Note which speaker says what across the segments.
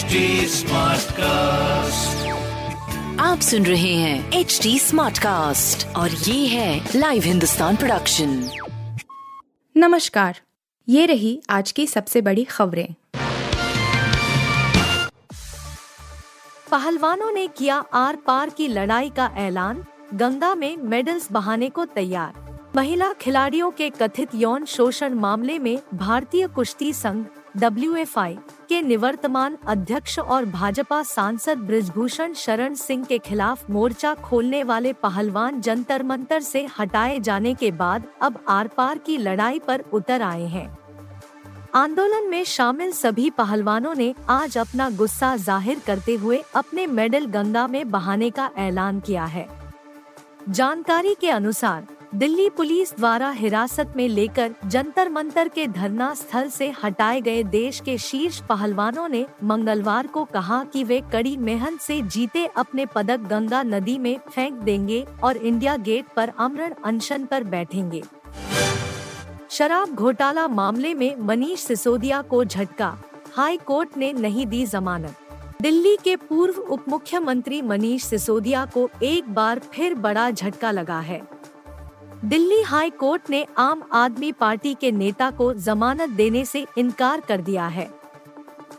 Speaker 1: HD cast
Speaker 2: आप सुन रहे हैं एच डी स्मार्ट कास्ट और ये है लाइव हिंदुस्तान प्रोडक्शन
Speaker 3: नमस्कार ये रही आज की सबसे बड़ी खबरें।
Speaker 4: पहलवानों ने किया आर पार की लड़ाई का ऐलान गंगा में मेडल्स बहाने को तैयार। महिला खिलाड़ियों के कथित यौन शोषण मामले में भारतीय कुश्ती संघ डब्ल्यू के निवर्तमान अध्यक्ष और भाजपा सांसद ब्रिजभूषण शरण सिंह के खिलाफ मोर्चा खोलने वाले पहलवान जंतर मंतर से हटाए जाने के बाद अब आर पार की लड़ाई पर उतर आए हैं। आंदोलन में शामिल सभी पहलवानों ने आज अपना गुस्सा ज़ाहिर करते हुए अपने मेडल गंगा में बहाने का ऐलान किया है। जानकारी के अनुसार दिल्ली पुलिस द्वारा हिरासत में लेकर जंतर मंतर के धरना स्थल से हटाए गए देश के शीर्ष पहलवानों ने मंगलवार को कहा कि वे कड़ी मेहनत से जीते अपने पदक गंगा नदी में फेंक देंगे और इंडिया गेट पर अमरण अनशन पर बैठेंगे। शराब घोटाला मामले में मनीष सिसोदिया को झटका। हाई कोर्ट ने नहीं दी जमानत। दिल्ली के पूर्व उप मुख्यमंत्री मनीष सिसोदिया को एक बार फिर बड़ा झटका लगा है। दिल्ली हाई कोर्ट ने आम आदमी पार्टी के नेता को जमानत देने से इनकार कर दिया है।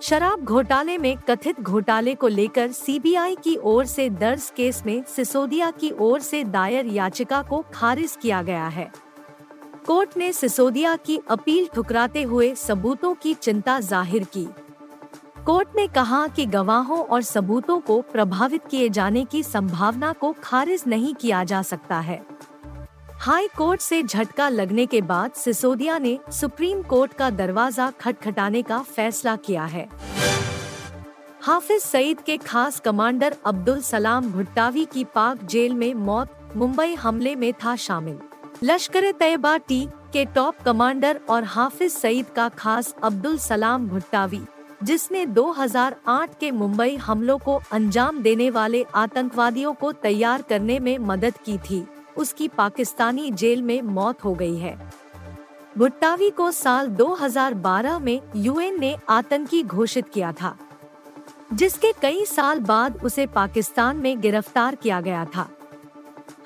Speaker 4: शराब घोटाले में कथित घोटाले को लेकर सीबीआई की ओर से दर्ज केस में सिसोदिया की ओर से दायर याचिका को खारिज किया गया है। कोर्ट ने सिसोदिया की अपील ठुकराते हुए सबूतों की चिंता ज़ाहिर की। कोर्ट ने कहा कि गवाहों और सबूतों को प्रभावित किए जाने की संभावना को खारिज नहीं किया जा सकता है। हाई कोर्ट से झटका लगने के बाद सिसोदिया ने सुप्रीम कोर्ट का दरवाज़ा खटखटाने का फैसला किया है। हाफिज सईद के खास कमांडर अब्दुल सलाम भुट्टावी की पाक जेल में मौत, मुंबई हमले में था शामिल। लश्कर तैयबा टी के टॉप कमांडर और हाफिज सईद का खास अब्दुल सलाम भुट्टावी, जिसने 2008 के मुंबई हमलों को अंजाम देने वाले आतंकवादियों को तैयार करने में मदद की थी। उसकी पाकिस्तानी जेल में मौत हो गई है। भुट्टावी को साल 2012 में यूएन ने आतंकी घोषित किया था, जिसके कई साल बाद उसे पाकिस्तान में गिरफ़्तार किया गया था।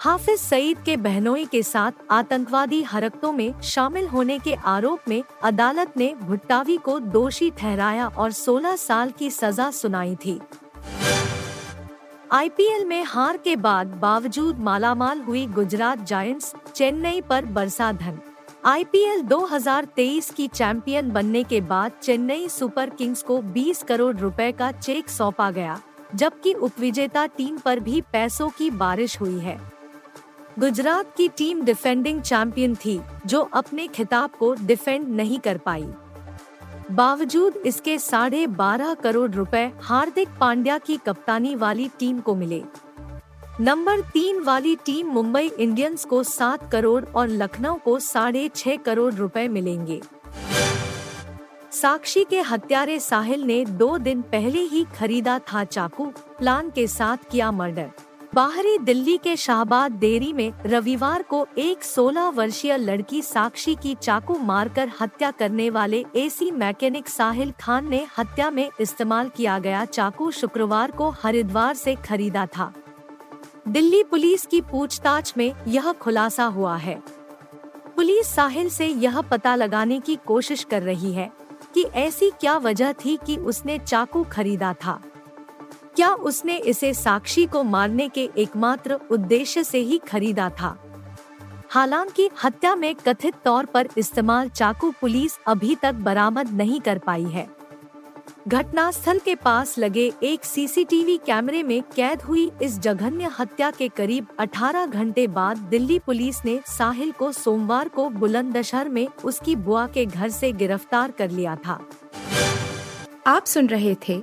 Speaker 4: हाफिज सईद के बहनोई के साथ आतंकवादी हरकतों में शामिल होने के आरोप में अदालत ने भुट्टावी को दोषी ठहराया और 16 साल की सजा सुनाई थी। आईपीएल में हार के बाद बावजूद मालामाल हुई गुजरात जायंट्स चेन्नई पर बरसा धन। आईपीएल 2023 की चैंपियन बनने के बाद चेन्नई सुपर किंग्स को 20 करोड़ रुपए का चेक सौंपा गया, जबकि उपविजेता टीम पर भी पैसों की बारिश हुई है। गुजरात की टीम डिफेंडिंग चैंपियन थी, जो अपने खिताब को डिफेंड नहीं कर पाई। बावजूद इसके साढ़े बारह करोड़ रुपए हार्दिक पांड्या की कप्तानी वाली टीम को मिले। नंबर तीन वाली टीम मुंबई इंडियंस को सात करोड़ और लखनऊ को साढ़े छह करोड़ रुपए मिलेंगे। साक्षी के हत्यारे साहिल ने दो दिन पहले ही खरीदा था चाकू, प्लान के साथ किया मर्डर। बाहरी दिल्ली के शाहबाद देरी में रविवार को एक 16 वर्षीय लड़की साक्षी की चाकू मारकर हत्या करने वाले एसी मैकेनिक साहिल खान ने हत्या में इस्तेमाल किया गया चाकू शुक्रवार को हरिद्वार से खरीदा था। दिल्ली पुलिस की पूछताछ में यह खुलासा हुआ है। पुलिस साहिल से यह पता लगाने की कोशिश कर रही है कि ऐसी क्या वजह थी कि उसने चाकू खरीदा था। क्या उसने इसे साक्षी को मारने के एकमात्र उद्देश्य से ही खरीदा था? हालाँकि हत्या में कथित तौर पर इस्तेमाल चाकू पुलिस अभी तक बरामद नहीं कर पाई है। घटनास्थल के पास लगे एक सीसीटीवी कैमरे में कैद हुई इस जघन्य हत्या के करीब 18 घंटे बाद दिल्ली पुलिस ने साहिल को सोमवार को बुलंदशहर में उसकी बुआ के घर से गिरफ़्तार कर लिया था।
Speaker 3: आप सुन रहे थे